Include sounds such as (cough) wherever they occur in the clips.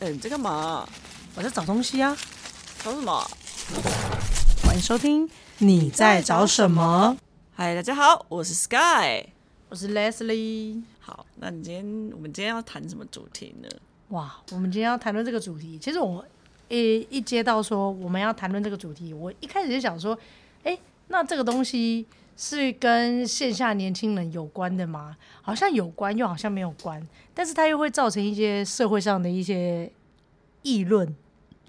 哎、你在干嘛？我在找东西啊。找什么？欢迎收听，你在找什么？嗨，大家好，我是 Sky。我是 Leslie。好，那你今天我们今天要谈什么主题呢？哇，我们今天要谈论这个主题，其实我一一接到说我们要谈论这个主题，我一开始就想说，哎、那这个东西是跟线下年轻人有关的吗？好像有关，又好像没有关，但是它又会造成一些社会上的一些议论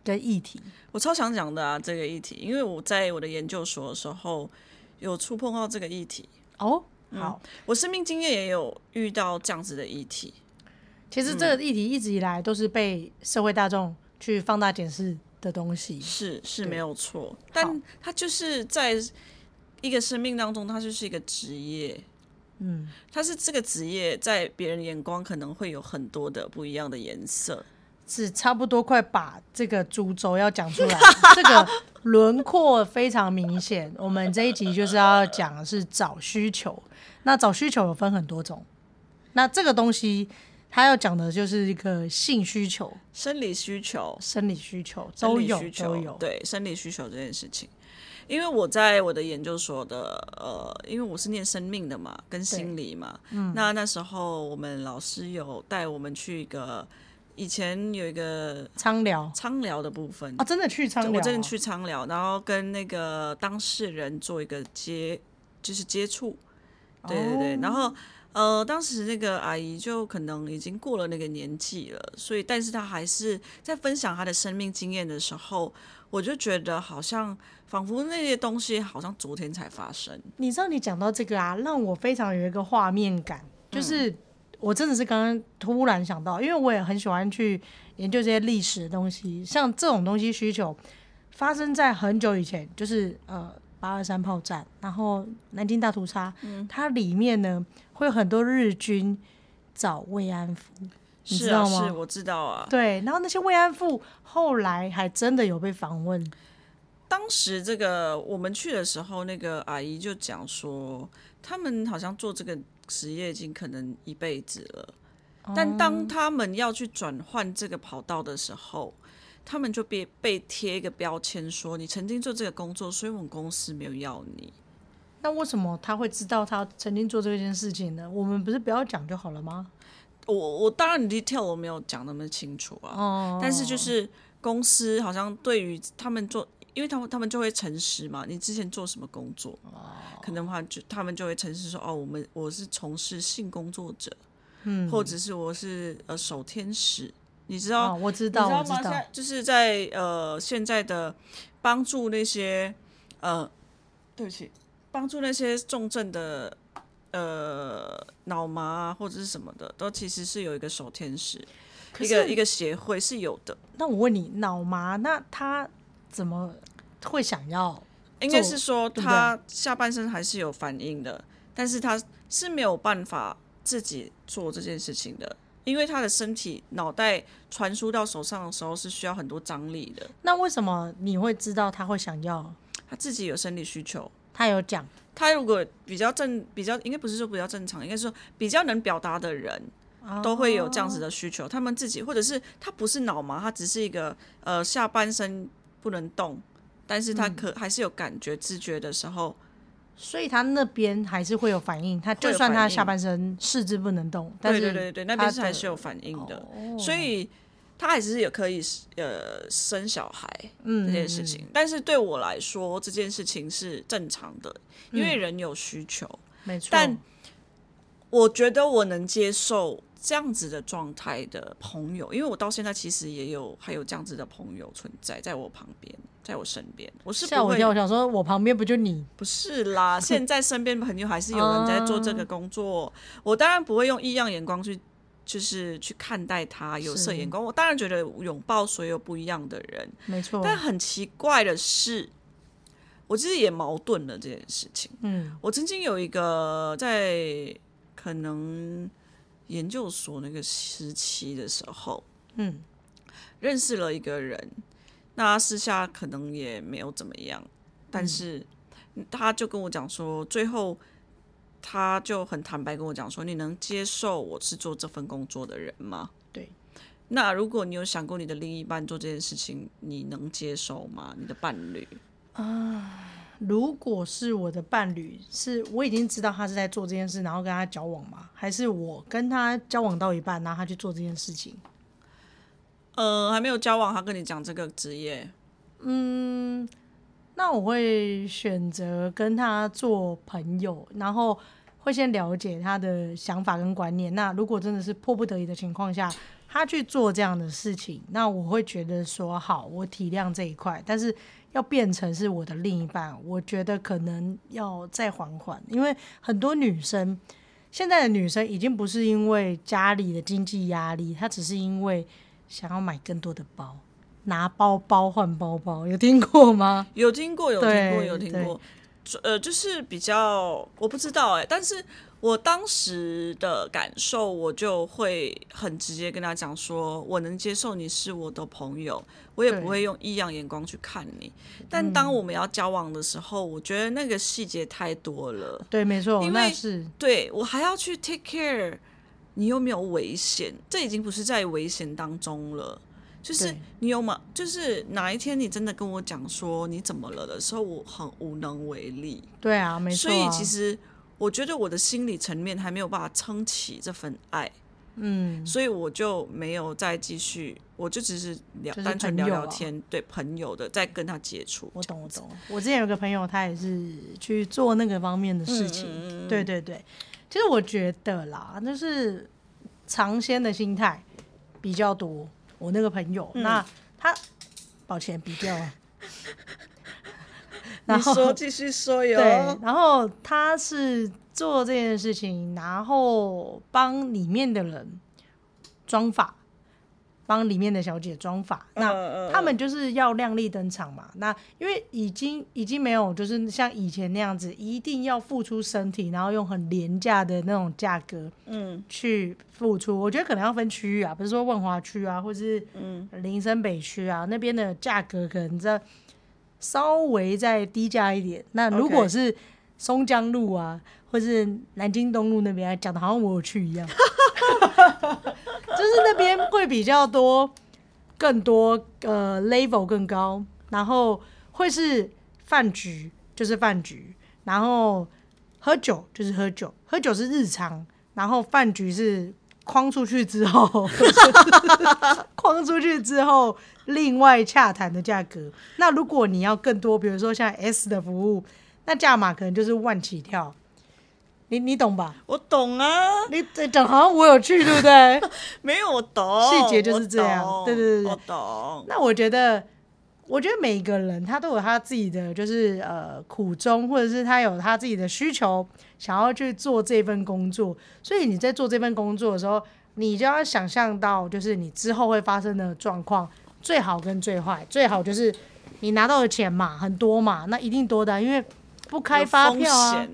跟议题。我超想讲的啊，这个议题，因为我在我的研究所的时候有触碰到这个议题，哦，好，我生命经验也有遇到这样子的议题。其实这个议题一直以来都是被社会大众去放大检视的东西。是是没有错，但它就是在一个生命当中，它就是一个职业。嗯，它是这个职业，在别人眼光可能会有很多的不一样的颜色。是差不多快把这个主轴要讲出来，(laughs) 这个轮廓非常明显。我们这一集就是要讲的是找需求，那找需求有分很多种，那这个东西它要讲的就是一个性需求、生理需求，生理需求都有都有。对生理需求这件事情。因为我在我的研究所的呃，因为我是念生命的嘛，跟心理嘛，嗯，那那时候我们老师有带我们去一个以前有一个苍疗苍疗的部分啊，真的去苍疗、我真的去苍疗，然后跟那个当事人做一个接，就是接触，对对对，哦然后呃，当时那个阿姨就可能已经过了那个年纪了，所以但是她还是在分享她的生命经验的时候，我就觉得好像仿佛那些东西好像昨天才发生，你知道你讲到这个啊，让我非常有一个画面感，就是我真的是刚刚突然想到，因为我也很喜欢去研究这些历史的东西，像这种东西需求发生在很久以前，就是呃八二三炮战，然后南京大屠杀，它里面呢会有很多日军找慰安妇，你是啊知道吗是，我知道啊，对，然后那些慰安妇后来还真的有被访问，当时这个我们去的时候，那个阿姨就讲说，他们好像做这个职业已经可能一辈子了，但当他们要去转换这个跑道的时候，他们就被被贴一个标签说，你曾经做这个工作，所以我们公司没有要你。那为什么他会知道他曾经做这件事情呢？我们不是不要讲就好了吗？我我当然 detail 我没有讲那么清楚啊，哦，但是就是公司好像对于他们做，因为他们他们就会诚实嘛，你之前做什么工作，可能的话就他们就会诚实说，哦，我们我是从事性工作者，嗯，或者是我是呃守天使，你知道，哦，我知你道，知道吗？我知道现在，就是在呃现在的帮助那些呃，对不起，帮助那些重症的呃脑麻啊或者是什么的，都其实是有一个守天使。一个一个协会是有的，那我问你，脑麻那他怎么会想要？应该是说他下半身还是有反应的，但是他是没有办法自己做这件事情的，因为他的身体脑袋传输到手上的时候是需要很多张力的，那为什么你会知道他会想要？他自己有生理需求。他有讲他如果比较正，比较应该不是说比较正常，应该说比较能表达的人，都会有这样子的需求。他们自己或者是他不是脑麻，他只是一个呃下半身不能动，但是他可、还是有感觉知觉的时候，所以他那边还是会有反应。他就算他下半身四肢不能动，但是对对对对，那边是还是有反应的，哦所以他还是也可以呃生小孩嗯这件事情。但是对我来说，这件事情是正常的，因为人有需求。没错，但我觉得我能接受这样子的状态的朋友，因为我到现在其实也有还有这样子的朋友存在在我旁边，在我身边，我是不会吓我一跳，我想说我旁边不就你？不是啦，现在身边朋友还是有人在做这个工作，(laughs) 我当然不会用异样眼光去。就是去看待他有色眼光，我当然觉得拥抱所有不一样的人，没错，但很奇怪的是，我其实也矛盾了这件事情。嗯，我曾经有一个在可能研究所那个时期的时候，嗯，认识了一个人，那他私下可能也没有怎么样，但是他就跟我讲说，最后他就很坦白跟我讲说，你能接受我是做这份工作的人吗？对，那如果你有想过你的另一半做这件事情，你能接受吗？你的伴侣啊？如果是我的伴侣，是我已经知道他是在做这件事，然后跟他交往吗？还是我跟他交往到一半，然后他去做这件事情？呃，还没有交往，他跟你讲这个职业，那我会选择跟他做朋友，然后会先了解他的想法跟观念。那如果真的是迫不得已的情况下，他去做这样的事情，那我会觉得说好，我体谅这一块，但是要变成是我的另一半，我觉得可能要再缓缓，因为很多女生现在的女生已经不是因为家里的经济压力，她只是因为想要买更多的包。拿包包换包包，有听过吗？有听过，有听过，有听过。呃，就是比较我不知道哎、但是我当时的感受，我就会很直接跟他讲说，我能接受你是我的朋友，我也不会用异样眼光去看你。但当我们要交往的时候，我觉得那个细节太多了。对，没错，因为是对我还要去 take care，你有没有危险？这已经不是在危险当中了，就是你有吗？就是哪一天你真的跟我讲说你怎么了的时候，我很无能为力。对啊，没错所啊、以其实我觉得我的心理层面还没有办法撑起这份爱，嗯，所以我就没有再继续，我就只是聊就是单纯聊聊天，对朋友的在跟他接触。我懂，我懂。我之前有个朋友，他也是去做那个方面的事情。嗯对对对，其实我觉得啦，就是尝鲜的心态比较多。我那个朋友，嗯那他抱歉比掉了。(laughs) 然后说继续说哟。(laughs) 对，然后他是做这件事情，然后帮里面的人装法，帮里面的小姐装法。那嗯他们就是要亮丽登场嘛。那因为已经已经没有就是像以前那样子，一定要付出身体，然后用很廉价的那种价格嗯去付出。我觉得可能要分区域啊，比如说万华区啊，或是嗯林森北区啊，那边的价格可能在稍微再低价一点。那如果是松江路啊，或是南京东路那边，讲的好像我有去一样，(laughs) 就是那边会比较多，更多呃 level 更高，然后会是饭局，就是饭局，然后喝酒就是喝酒，喝酒是日常，然后饭局是框出去之后，(laughs) 框出去之后，另外洽谈的价格。那如果你要更多，比如说像 S 的服务，那价码可能就是万起跳。你你懂吧？我懂啊，你这讲好像我有去，对不对？(laughs) 没有我懂，细节就是这样对对对对我懂。那我觉得，我觉得每一个人他都有他自己的就是呃苦衷，或者是他有他自己的需求，想要去做这份工作。所以你在做这份工作的时候，你就要想象到，就是你之后会发生的状况，最好跟最坏。最好就是你拿到的钱嘛，很多嘛，那一定多的啊，因为不开发票啊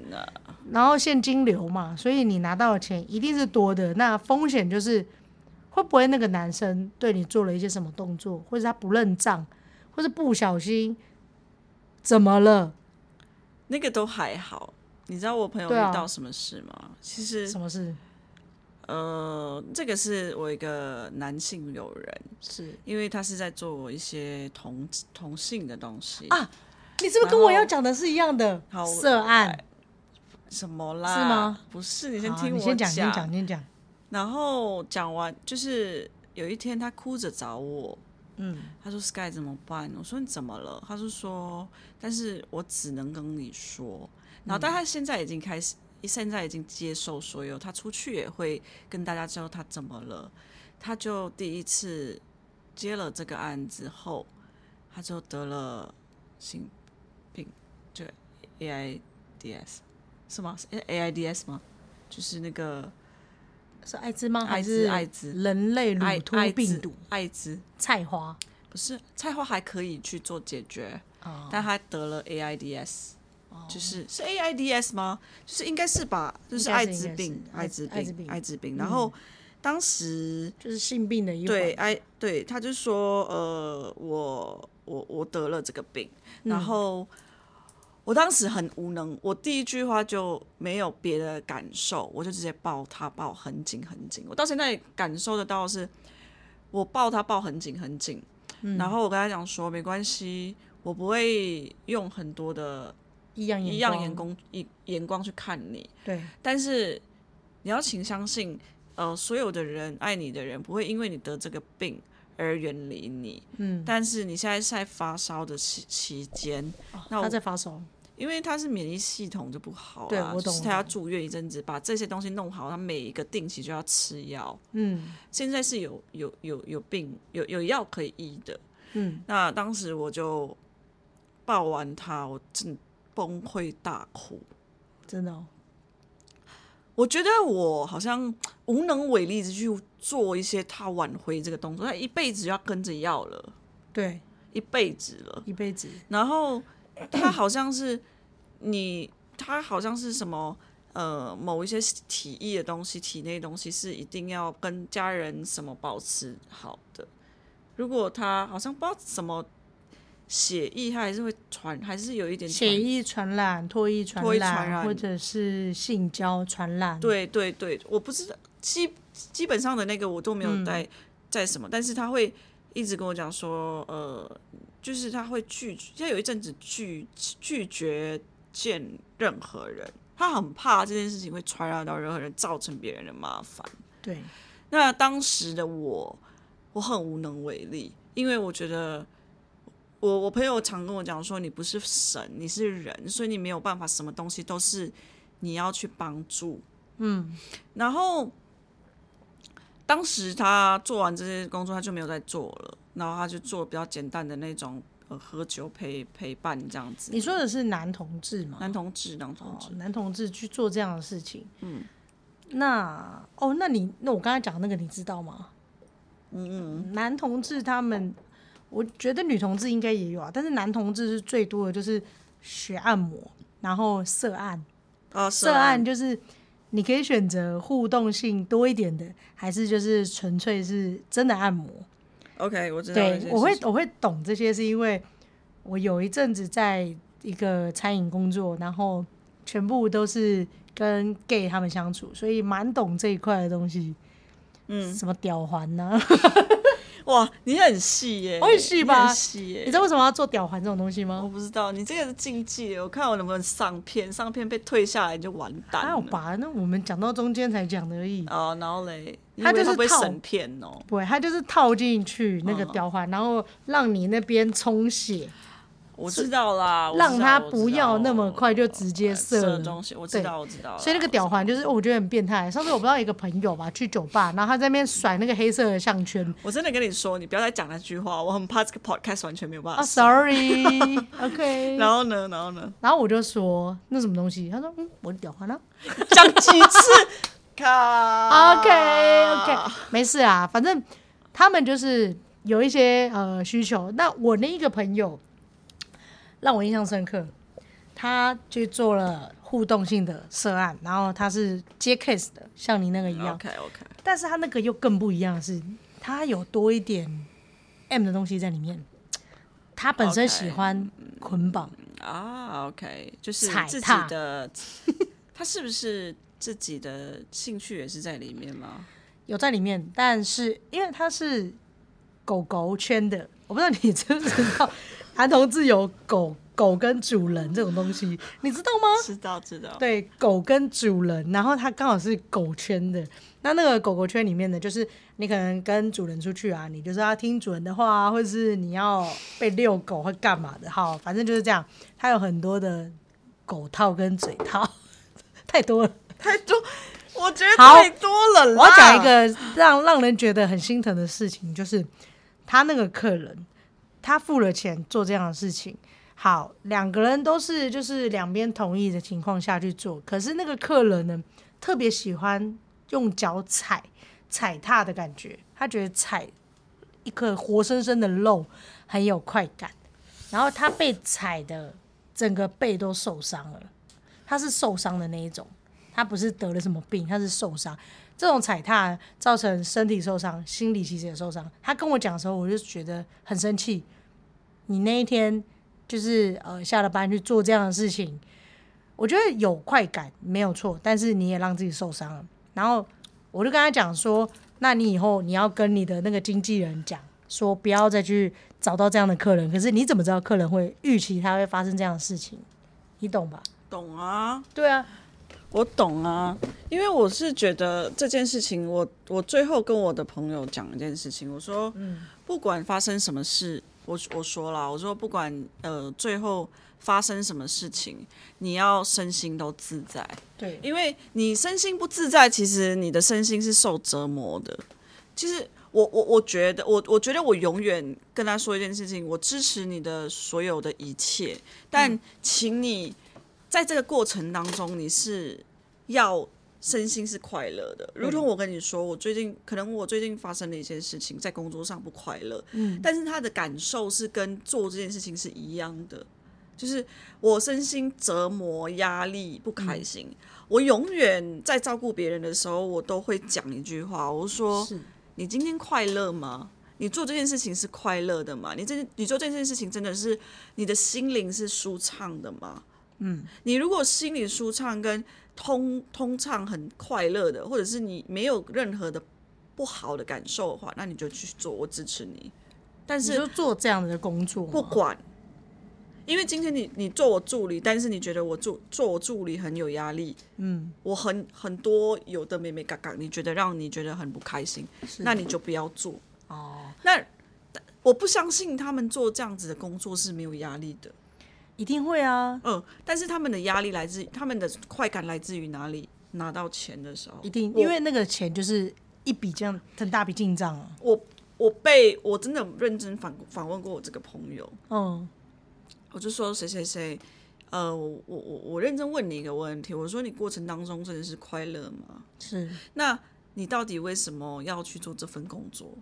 然后现金流嘛，所以你拿到的钱一定是多的。那风险就是会不会那个男生对你做了一些什么动作，或者他不认账，或是不小心怎么了？那个都还好。你知道我朋友遇到什么事吗？其实什么事？呃，这个是我一个男性友人，是因为他是在做一些同同性的东西啊你是不是跟我要讲的是一样的好涉案？什么啦？是吗？不是，你先听我你先讲，先讲，先讲。然后讲完，就是有一天他哭着找我，嗯，他说：“Sky 怎么办？”我说：“你怎么了？”他就说：“但是我只能跟你说。”然后，但他现在已经开始，现在已经接受所有，他出去也会跟大家知道他怎么了。他就第一次接了这个案子后，他就得了性病，就 AIDS 是吗？是 AIDS 吗？就是那个是艾滋吗？还是艾滋人类艾乳突艾病毒？艾滋菜花不是菜花还可以去做解决，哦但他得了 AIDS，、就是是 AIDS 吗？就是应该是吧，就是艾滋病，艾滋病，艾滋病。然后当时就是性病的。对艾对，他就说呃，我我我得了这个病，然后。我当时很无能，我第一句话就没有别的感受，我就直接抱他抱很紧很紧。我到现在感受得到的是，我抱他抱很紧很紧，嗯然后我跟他讲说没关系，我不会用很多的异样异样眼眼光，光眼眼光去看你，对，但是你要请相信，呃，所有的人爱你的人不会因为你得这个病而远离你，嗯，但是你现在是在发烧的期期间，那我他在发烧，因为他是免疫系统就不好啊，对我懂就是他要住院一阵子，把这些东西弄好，他每一个定期就要吃药。嗯现在是有有有有病有有药可以医的。嗯，那当时我就抱完他，我真崩溃大哭。真的、哦，我觉得我好像无能为力的去做一些他挽回这个动作，他一辈子要跟着药了，对，一辈子了。一辈子，然后他好像是你，他好像是什么呃某一些体液的东西、体内的东西是一定要跟家人什么保持好的。如果他好像不知道什么血液，他还是会传，还是有一点传血液传染、唾液传染或者是性交传染，，对对对，我不知道基基本上的那个我都没有在、在什么，但是他会一直跟我讲说，呃，就是他会拒，他有一阵子拒拒绝见任何人，他很怕这件事情会传染到任何人，造成别人的麻烦。对，那当时的我，我很无能为力，因为我觉得我我朋友常跟我讲说，你不是神，你是人，所以你没有办法，什么东西都是你要去帮助。嗯，然后当时他做完这些工作，他就没有再做了，然后他就做比较简单的那种，呃，喝酒陪陪伴这样子。你说的是男同志吗？男同志，男同哦志，，男同志去做这样的事情，嗯，那哦，那你那我刚才讲那个你知道吗？嗯嗯，男同志他们，我觉得女同志应该也有啊，但是男同志是最多的，就是学按摩，然后涉案，啊，色按就是你可以选择互动性多一点的，还是就是纯粹是真的按摩。OK，我知道。对我会我会懂这些，是因为我有一阵子在一个餐饮工作，然后全部都是跟 gay 他们相处，所以蛮懂这一块的东西。嗯，什么屌环呢、(laughs) 哇，你很细耶，我很细吧细你知。道为什么要做屌环这种东西吗我？不知道，你这个是禁忌，我看我能不能上片，上片被退下来就完蛋了。还有吧，那我们讲到中间才讲的而已。哦，然后嘞，你以它就是套会不会审片哦？不会，它就是套进去那个嗯吊环，然后让你那边充血，我知道啦，让他不要那么快就直接射东西，我知道，我知道。所以那个屌环就是、哦我觉得很变态。上次我不知道一个朋友吧，去酒吧，然后他在那边甩那个黑色的项圈，我真的跟你说，你不要再讲那句话，我很怕这个 podcast 完全没有办法啊。，sorry，OK，(laughs) 然后呢，然后呢，然后我就说那什么东西，他说嗯，我的屌环呢、讲几次？卡 OK OK，没事啊，反正他们就是有一些呃需求。那我那一个朋友让我印象深刻，他去做了互动性的涉案，然后他是接 case 的，像你那个一样。OK OK，但是他那个又更不一样的是，他有多一点 M 的东西在里面。他本身喜欢捆绑啊，OK，就是自己踩踏的，他是不是自己的兴趣也是在里面吗？有在里面，但是因为它是狗狗圈的，我不知道你知不知道，男同志有狗狗跟主人这种东西，你知道吗？知道知道，对，狗跟主人，然后它刚好是狗圈的。那那个狗狗圈里面呢，就是你可能跟主人出去啊，你就是要听主人的话啊，或者是你要被遛狗或干嘛的，哈，反正就是这样。它有很多的狗套跟嘴套，(laughs) 太多了。太多，我觉得太多了啦。我要讲一个让让人觉得很心疼的事情，就是他那个客人，他付了钱做这样的事情。好，两个人都是就是两边同意的情况下去做，可是那个客人呢，特别喜欢用脚踩踩踏的感觉，他觉得踩一颗活生生的肉很有快感，然后他被踩的整个背都受伤了，他是受伤的那一种。他不是得了什么病，他是受伤。这种踩踏造成身体受伤，心理其实也受伤。他跟我讲的时候，我就觉得很生气。你那一天就是呃下了班去做这样的事情，我觉得有快感没有错，但是你也让自己受伤了。然后我就跟他讲说，那你以后你要跟你的那个经纪人讲，说不要再去找到这样的客人。可是你怎么知道客人会预期他会发生这样的事情？你懂吧？懂啊，对啊，我懂啊，因为我是觉得这件事情，我我最后跟我的朋友讲一件事情，我说，嗯。不管发生什么事，我我说了，我说不管呃最后发生什么事情，你要身心都自在，对，因为你身心不自在，其实你的身心是受折磨的。其实我我我觉得我我觉得我永远跟他说一件事情，我支持你的所有的一切，但请你在这个过程当中，你是要身心是快乐的。如同我跟你说，我最近可能我最近发生了一些事情，在工作上不快乐，嗯，但是他的感受是跟做这件事情是一样的。就是我身心折磨、压力、不开心，我永远在照顾别人的时候，我都会讲一句话，我说：“你今天快乐吗？你做这件事情是快乐的吗？你这你做这件事情真的是你的心灵是舒畅的吗？嗯，你如果心里舒畅跟通通畅很快乐的，或者是你没有任何的不好的感受的话，那你就去做，我支持你。但是就做这样的工作，不管。因为今天你你做我助理，但是你觉得我做做我助理很有压力，嗯，我很很多有的妹妹嘎嘎，你觉得让你觉得很不开心，那你就不要做哦。那我不相信他们做这样子的工作是没有压力的，一定会啊，嗯，但是他们的压力来自他们的快感来自于哪里？拿到钱的时候，一定因为那个钱就是一笔这样很大笔进账啊。我我被我真的认真访访问过我这个朋友，嗯。我就说谁谁谁，呃，我我我我认真问你一个问题，我说你过程当中真的是快乐吗？是。那你到底为什么要去做这份工作？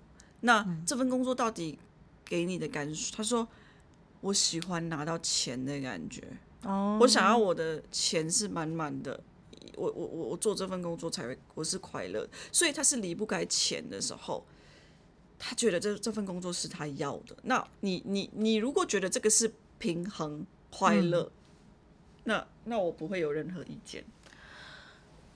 那这份工作到底给你的感受？他说我喜欢拿到钱的感觉，哦，我想要我的钱是满满的，我我我我做这份工作才会我是快乐，所以他是离不开钱的时候，他觉得这这份工作是他要的。那你你你如果觉得这个是。平衡快乐，那那我不会有任何意见。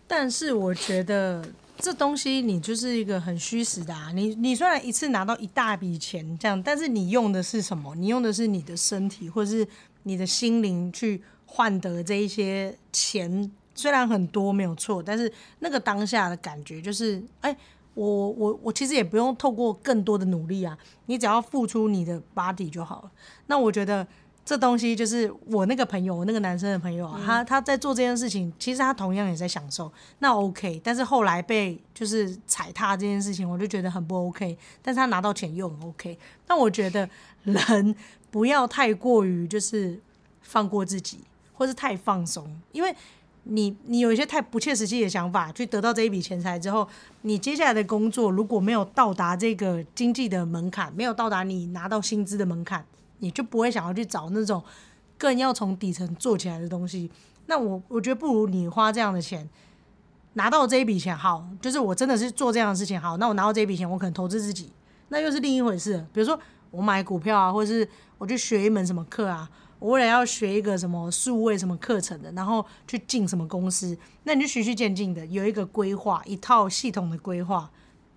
但是我觉得这东西你就是一个很虚实的啊！你你虽然一次拿到一大笔钱这样，但是你用的是什么？你用的是你的身体或者是你的心灵去换得这一些钱，虽然很多没有错，但是那个当下的感觉就是，哎，我我我其实也不用透过更多的努力啊，你只要付出你的 body 就好了。那我觉得。这东西就是我那个朋友，我那个男生的朋友啊，他他在做这件事情，其实他同样也在享受，那 OK。但是后来被就是踩踏这件事情，我就觉得很不 OK。但是他拿到钱又很 OK。那我觉得人不要太过于就是放过自己，或是太放松，因为你你有一些太不切实际的想法去得到这一笔钱财之后，你接下来的工作如果没有到达这个经济的门槛，没有到达你拿到薪资的门槛。你就不会想要去找那种更要从底层做起来的东西。那我我觉得不如你花这样的钱拿到这一笔钱好，就是我真的是做这样的事情好。那我拿到这一笔钱，我可能投资自己，那又是另一回事。比如说我买股票啊，或者是我去学一门什么课啊，我为了要学一个什么数位什么课程的，然后去进什么公司，那你就循序渐进的有一个规划，一套系统的规划，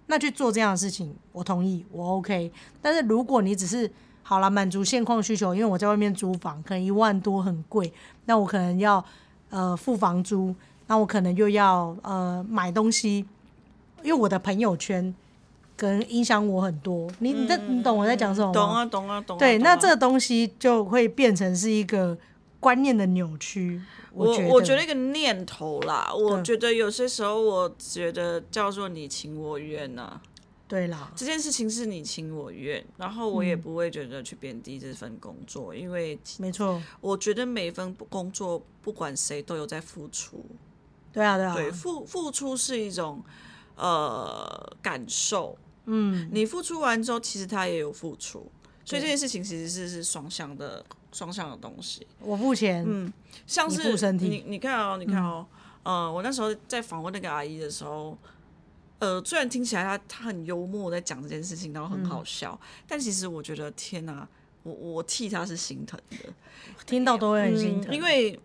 那去做这样的事情，我同意，我 OK。但是如果你只是好了，满足现况需求，因为我在外面租房，可能一万多很贵，那我可能要呃付房租，那我可能又要呃买东西，因为我的朋友圈可能影响我很多。你你这你懂我在讲什么吗？懂啊懂啊懂。对，那这个东西就会变成是一个观念的扭曲。我我觉得一个念头啦，我觉得有些时候我觉得叫做你情我愿呐。对啦，这件事情是你情我愿，然后我也不会觉得去贬低这份工作，因为没错，我觉得每份工作不管谁都有在付出。对啊，对啊，对付付出是一种呃感受，嗯，你付出完之后，其实他也有付出，所以这件事情其实是是双向的双向的东西。我付钱，嗯，像是你你看哦，你看哦，呃，我那时候在访问那个阿姨的时候。呃，虽然听起来他他很幽默在讲这件事情，然后很好笑，但其实我觉得天哪，我我替他是心疼的，听到都会很心疼。因为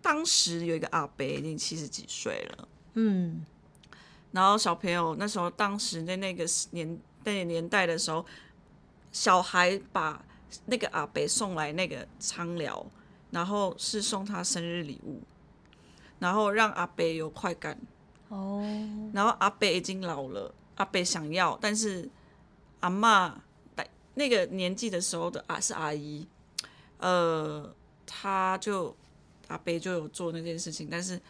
当时有一个阿伯已经七十几岁了，嗯，然后小朋友那时候当时在那个年那个年代的时候，小孩把那个阿伯送来那个苍寮，然后是送他生日礼物，然后让阿伯有快感。哦，然后阿北已经老了，阿北想要，但是阿妈在那个年纪的时候的啊是阿姨，呃，他就阿北就有做那件事情，但是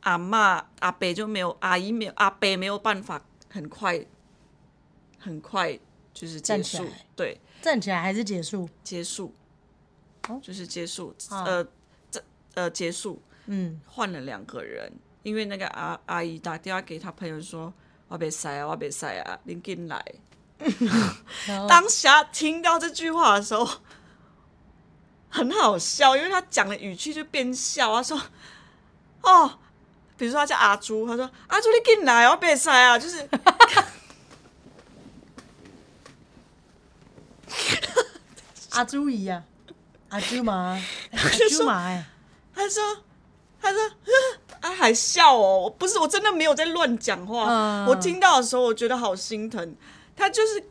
阿妈阿北就没有，阿姨没有，阿北没有办法很快很快就是结束。对，站起来还是结束？结束。哦，就是结束，啊呃，这呃结束，嗯，换了两个人，因为那个阿阿姨打电话给他朋友说：“我别塞啊，我别塞啊，您进来。然”后当下听到这句话的时候，很好笑，因为他讲的语气就变笑，他说：“哦，比如说他叫阿朱，他说阿朱你进来，我别塞啊，就是 (laughs) 阿朱姨呀，阿朱妈，哎 (laughs) 阿朱妈哎，他说他说啊还笑哦，不是我真的没有在乱讲话，嗯。我听到的时候我觉得好心疼，他就是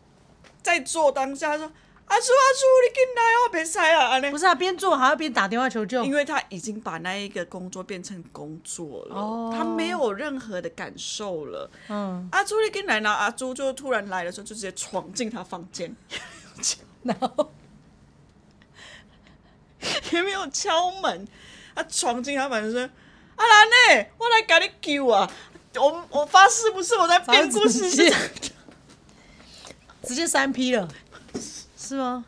在做当下他说阿朱阿朱你进来我别塞啊，不是啊，边做还要边打电话求救。因。为他已经把那一个工作变成工作了，哦。他没有任何的感受了。嗯，阿朱你进来，然后阿朱就突然来的时候就直接闯进他房间，(laughs) 然后？(laughs) 也没有敲门，他闯进他房间说：“阿兰呢，我来给你救啊！”我我发誓不是我在编故事，是直接三 P 了，是吗？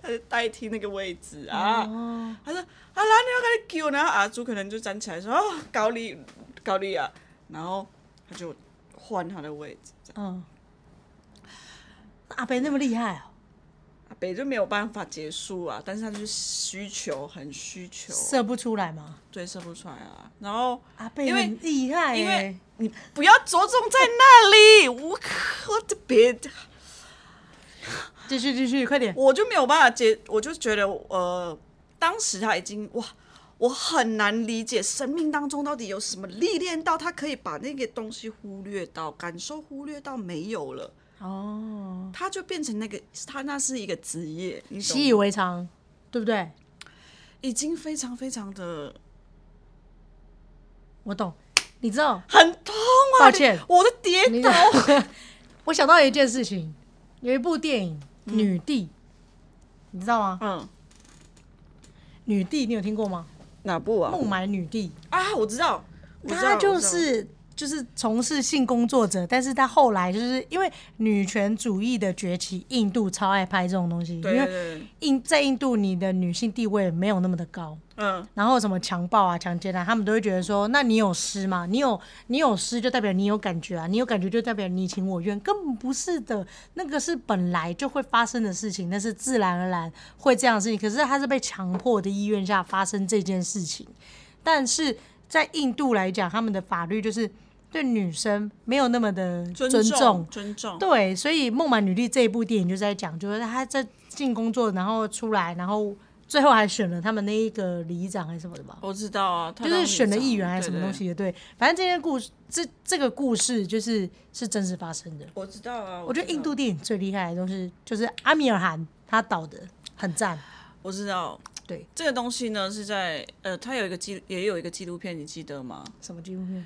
他就代替那个位置啊。哦，他说：“阿兰，你要给你救。”然后阿朱可能就站起来说：“哦，高丽，高丽啊！”然后他就换他的位置，这样嗯，阿北那么厉害哦，阿北就没有办法结束啊。但是他就是需求，很需求，射不出来吗？对，射不出来啊。然后阿北因为很厉害因为哎，你不要着重在那里，我靠的别，继续继续，快点。我就没有办法接，我就觉得呃，当时他已经哇，我很难理解生命当中到底有什么历练到他可以把那个东西忽略到，感受忽略到没有了，哦，他就变成那个他那是一个职业，你懂习以为常，对不对？已经非常非常的我懂。你知道，很痛啊！抱歉我的跌你倒，(laughs) 我想到一件事情，有一部电影《女帝》，你知道吗？嗯，女帝，你有听过吗？哪部啊？孟买女帝，啊，我知道，我知道她就我知道是就是从事性工作者，但是他后来就是因为女权主义的崛起，印度超爱拍这种东西，因为印在印度你的女性地位没有那么的高，嗯，然后什么强暴啊、强奸啊，他们都会觉得说，那你有诗吗？你有你有诗就代表你有感觉啊，你有感觉就代表你情我愿，根本不是的，那个是本来就会发生的事情，那是自然而然会这样的事情。可是他是被强迫的意愿下发生这件事情，但是在印度来讲，他们的法律就是对女生没有那么的尊尊重，尊重，对，所以《孟买女帝》这一部电影就在讲，就是她在进工作，然后出来，然后最后还选了他们那一个里长还是什么的吧，我知道啊，就是选了议员还是什么东。西的。对，反正这件故事，这这个故事就是是真实发生的。我知道啊，我觉得印度电影最厉害的东西就是阿米尔汗他导的，很赞。我知道对，这个东西呢是在呃，它有一个纪也有一个纪录片，你记得吗？什么纪录片？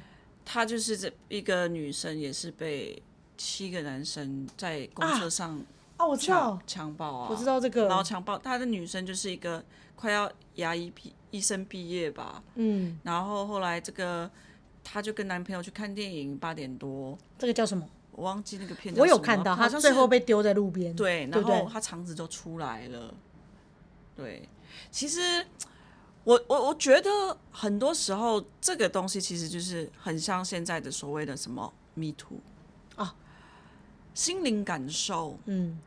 她就是这一个女生，也是被七个男生在公车上啊，我知道。强，暴啊，我知道这个。然后强暴她的女生就是一个快要牙医毕医生毕业吧，嗯，然后后来这个她就跟男朋友去看电影，八点多，这个叫什么？我忘记那个片叫什么我有看到，她最后被丢在路边。对，然后他肠子就出来了。对，其实我我我觉得很多时候这个东西其实就是很像现在的所谓的什么 “me too” 啊，心灵感受。嗯，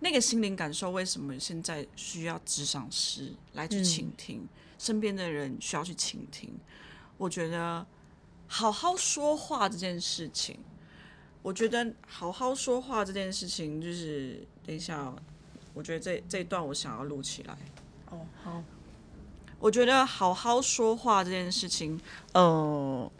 那个心灵感受为什么现在需要智商师来去嗯倾听？身边的人需要去倾听。我觉得好好说话这件事情，我觉得好好说话这件事情，就是等一下哦，我觉得这这一段我想要录起来。哦，好，我觉得好好说话这件事情，呃，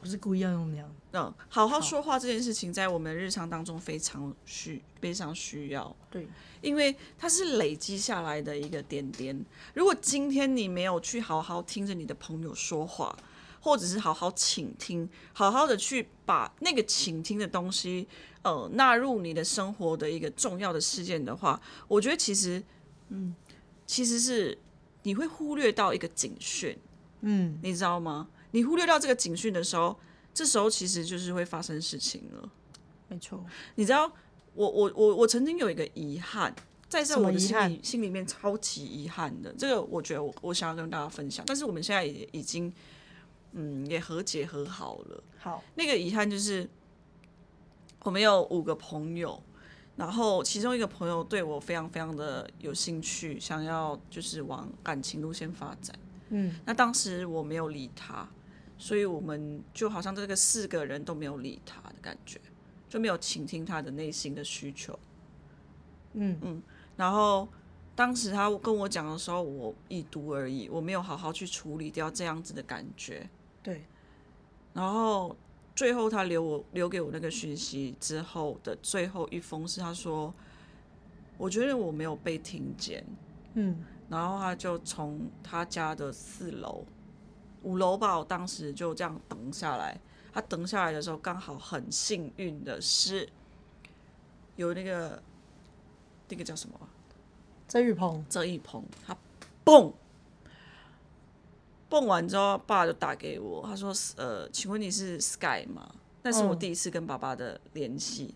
不是故意要用那样。嗯，好好说话这件事情，在我们日常当中非常需非常需要，对，因为它是累积下来的一个点点。如果今天你没有去好好听着你的朋友说话，或者是好好倾听，好好的去把那个倾听的东西，呃，纳入你的生活的一个重要的事件的话，我觉得其实，嗯，其实是你会忽略到一个警讯，嗯，你知道吗？你忽略到这个警讯的时候，这时候其实就是会发生事情了。没错，你知道，我我我我曾经有一个遗憾，在在我的心里心里面超级遗憾的，这个我觉得我我想要跟大家分享，但是我们现在也已经嗯也和解和好了。好，那个遗憾就是我们有五个朋友，然后其中一个朋友对我非常非常的有兴趣，想要就是往感情路线发展。嗯，那当时我没有理他，所以我们就好像这个四个人都没有理他的感觉，就没有倾听他的内心的需求。嗯嗯，然后当时他跟我讲的时候，我一读而已，我没有好好去处理掉这样子的感觉。对，然后最后他留我留给我那个讯息之后的最后一封是他说，我觉得我没有被听见，嗯，然后他就从他家的四楼、五楼吧，我当时就这样等下来。他等下来的时候，刚好很幸运的是有那个那个叫什么啊？曾雨鹏，郑玉鹏，他蹦蹦完之后，爸就打给我，他说：“呃，请问你是 Sky 吗？”那是我嗯第一次跟爸爸的联系。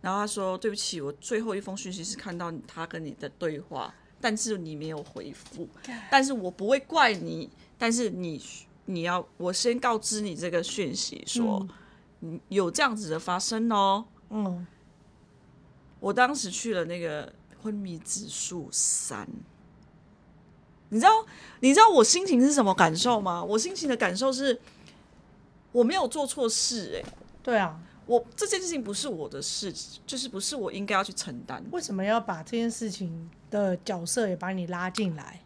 然后他说：“对不起，我最后一封讯息是看到他跟你的对话，但是你没有回复。(sighs) 但是我不会怪你，但是你你要我先告知你这个讯息，说、嗯、有这样子的发生哦。嗯，我当时去了那个昏迷指数三，你知道你知道我心情是什么感受吗？我心情的感受是我没有做错事、欸，对啊，我这件事情不是我的事，就是不是我应该要去承担。为什么要把这件事情的角色也把你拉进来？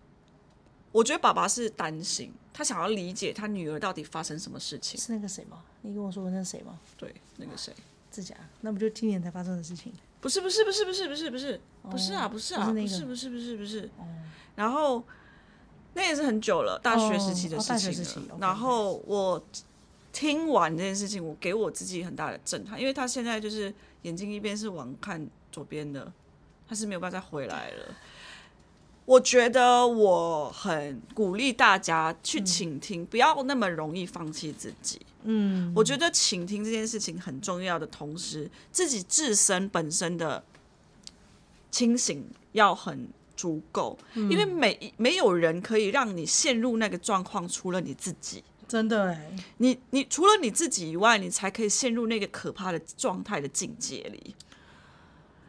我觉得爸爸是担心，他想要理解他女儿到底发生什么事情。是那个谁吗？你跟我说的那谁吗？对，那个谁，自家，那不就今年才发生的事情？不是不是不是不是不是不是不是啊不是啊不是不是不是不是不是，然后那也是很久了，大学时期的哦事情了。然后我听完这件事情，我给我自己很大的震撼，因为他现在就是眼睛一边是往看左边的，他是没有办法再回来了。我觉得我很鼓励大家去倾听，不要那么容易放弃自己。嗯，我觉得倾听这件事情很重要的同时，自己自身本身的清醒要很足够，因为每没有人可以让你陷入那个状况，除了你自己。真的哎，你你除了你自己以外，你才可以陷入那个可怕的状态的境界里。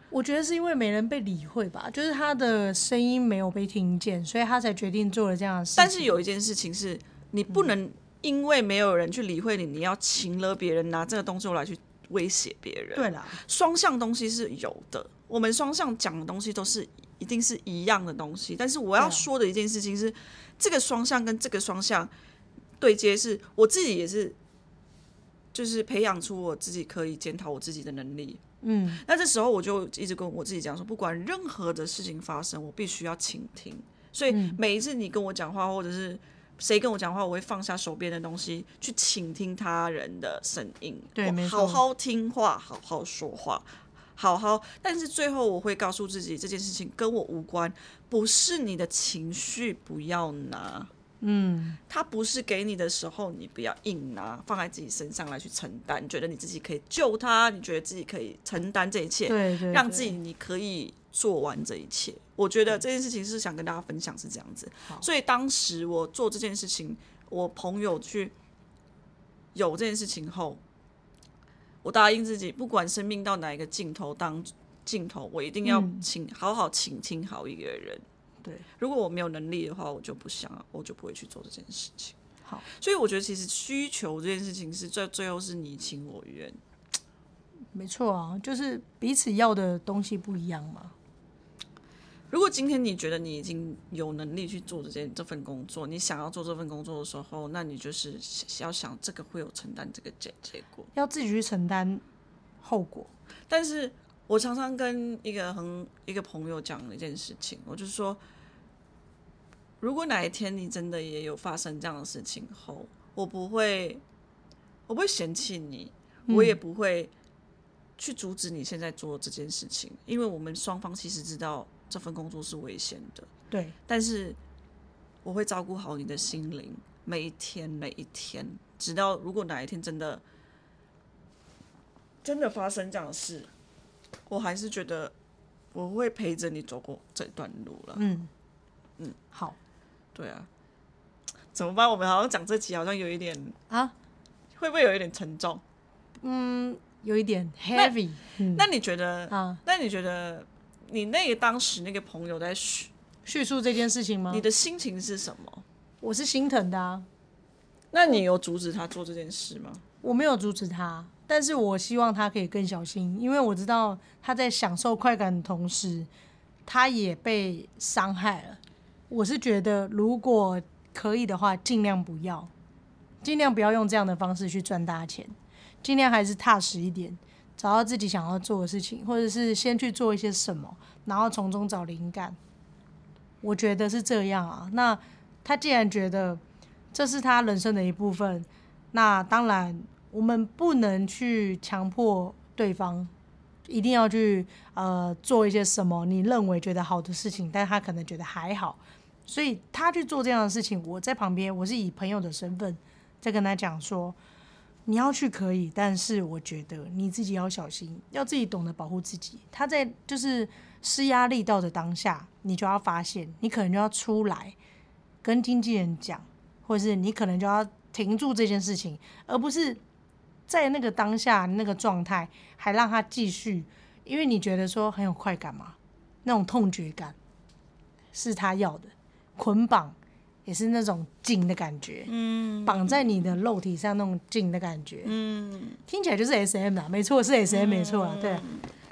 我觉得是因为没人被理会吧，就是他的声音没有被听见，所以他才决定做了这样的事情。但是有一件事情是，你不能因为没有人去理会你，你要请了别人拿这个东西来去威胁别人。对啦，双向东西是有的，我们双向讲的东西都是一定是一样的东西。但是我要说的一件事情是，这个双向跟这个双向对接是，我自己也是，就是培养出我自己可以检讨我自己的能力。嗯，那这时候我就一直跟我自己讲说，不管任何的事情发生，我必须要倾听。所以嗯每一次你跟我讲话，或者是谁跟我讲话，我会放下手边的东西，去倾听他人的声音，对好好听话，好好说话，好好。但是最后我会告诉自己，这件事情跟我无关，不是你的情绪，不要拿。嗯，他不是给你的时候，你不要硬拿，放在自己身上来去承担。你觉得你自己可以救他，你觉得自己可以承担这一切，对对，对让自己你可以做完这一切。我觉得这件事情是想跟大家分享是这样子，所以当时我做这件事情，我朋友去有这件事情后，我答应自己，不管生命到哪一个尽头当尽头，我一定要嗯、好好倾听好一个人。对，如果我没有能力的话，我就不想，我就不会去做这件事情。好，所以我觉得其实需求这件事情是最最后是你情我愿。没错啊，就是彼此要的东西不一样嘛。如果今天你觉得你已经有能力去做这件这份工作，你想要做这份工作的时候，那你就是要想这个会有承担这个结结果，要自己去承担后果。但是我常常跟一个很一个朋友讲一件事情，我就是说，如果哪一天你真的也有发生这样的事情后，我不会，我不会嫌弃你，我也不会去阻止你现在做这件事情，因为我们双方其实知道。这份工作是危险的，对，但是我会照顾好你的心灵，每一天每一天，直到如果哪一天真的真的发生这样的事，我还是觉得我会陪着你走过这段路了。嗯嗯，好，对啊，怎么办？我们好像讲这集好像有一点啊，会不会有一点沉重？嗯，有一点 heavy。那你觉得啊？那你觉得？你那个当时那个朋友在叙叙述这件事情吗？你的心情是什么？我是心疼的啊。那你有阻止他做这件事吗？我没有阻止他，但是我希望他可以更小心，因为我知道他在享受快感的同时，他也被伤害了。我是觉得，如果可以的话，尽量不要，尽量不要用这样的方式去赚大钱，尽量还是踏实一点。找到自己想要做的事情，或者是先去做一些什么，然后从中找灵感。我觉得是这样啊。那他既然觉得这是他人生的一部分，那当然我们不能去强迫对方一定要去呃做一些什么你认为觉得好的事情，但他可能觉得还好，所以他去做这样的事情，我在旁边，我是以朋友的身份在跟他讲说。你要去可以，但是我觉得你自己要小心，要自己懂得保护自己。他在就是施压力到的当下，你就要发现，你可能就要出来跟经纪人讲，或是你可能就要停住这件事情，而不是在那个当下那个状态还让他继续，因为你觉得说很有快感嘛，那种痛觉感是他要的，捆绑。也是那种紧的感觉，嗯，绑在你的肉体上那种紧的感觉，嗯，听起来就是 S M 啦，没错，是 S M 没错啊，对。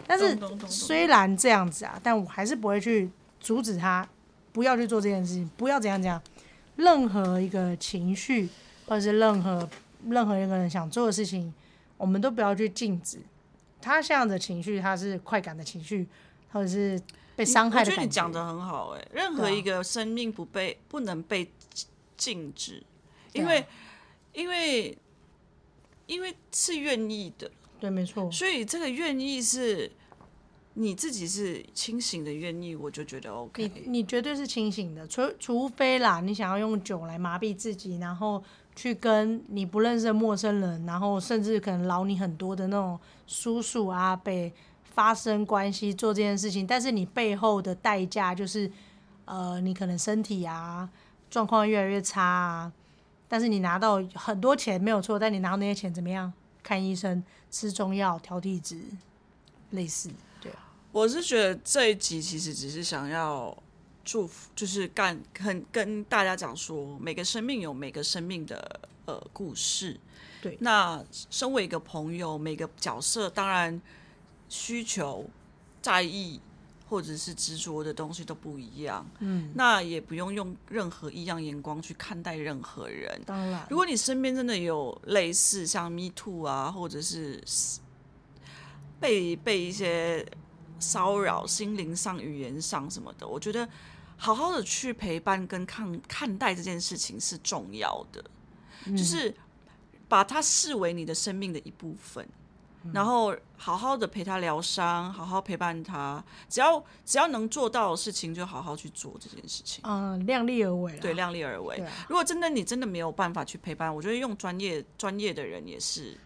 但是虽然这样子啊，但我还是不会去阻止他不要去做这件事情，不要怎样怎样。任何一个情绪或者是任何任何一个人想做的事情，我们都不要去禁止。他这样的情绪，他是快感的情绪，或者是。被伤害的我觉得你讲的很好，哎，任何一个生命不被不能被禁止，因为因为因为是愿意的，对，没错。所以这个愿意是你自己是清醒的愿意，我就觉得 OK。你你绝对是清醒的，除除非啦，你想要用酒来麻痹自己，然后去跟你不认识的陌生人，然后甚至可能老你很多的那种叔叔阿伯。发生关系做这件事情，但是你背后的代价就是，呃，你可能身体啊状况越来越差啊，但是你拿到很多钱没有错，但你拿到那些钱怎么样？看医生、吃中药、调体质，类似，对啊。我是觉得这一集其实只是想要祝福，就是干很跟大家讲说，每个生命有每个生命的呃故事，对。那身为一个朋友，每个角色当然。需求、在意或者是执着的东西都不一样，嗯，那也不用用任何异样眼光去看待任何人。当然，如果你身边真的有类似像 Me Too 啊，或者是被被一些骚扰、心灵上、语言上什么的，我觉得好好的去陪伴跟看看待这件事情是重要的，就是把它视为你的生命的一部分。然后好好的陪他疗伤，好好陪伴他，只要只要能做到的事情，就好好去做这件事情。嗯，量力而为。对，量力而为。如果真的你真的没有办法去陪伴，我觉得用专业专业的人也是。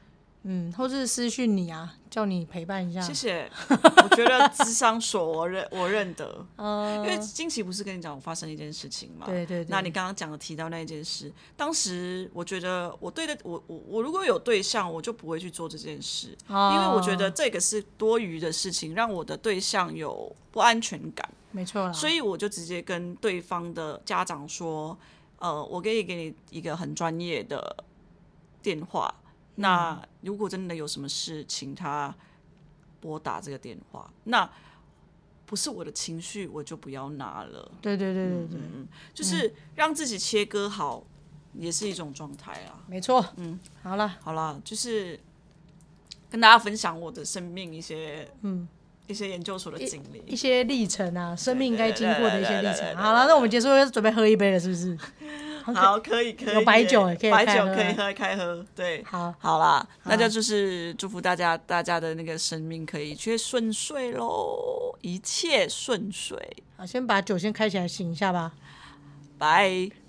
嗯，或是私讯你啊，叫你陪伴一下。谢谢，我觉得智商所我认我认得。(laughs) 嗯，因为金奇不是跟你讲我发生一件事情嘛？对对。那你刚刚讲的提到那一件事，当时我觉得我对的我我我如果有对象，我就不会去做这件事，因为我觉得这个是多余的事情，让我的对象有不安全感。没错。所以我就直接跟对方的家长说，呃，我可以给你一个很专业的电话。那如果真的有什么事，请他拨打这个电话。那不是我的情绪，我就不要拿了。对对对对对，就是让自己切割好，也是一种状态啊。没错。嗯，好了，好了，就是跟大家分享我的生命一些嗯一些研究所的经历，一些历程啊，生命该经过的一些历程好了，那我们结束要准备喝一杯了，是不是？(laughs) 好，可以可以，有白酒也可以白酒可以喝开喝，对。好，好啦，那就就是祝福大家，大家的那个生命可以一切顺遂喽，一切顺遂，好，先把酒先开起来醒一下吧。拜。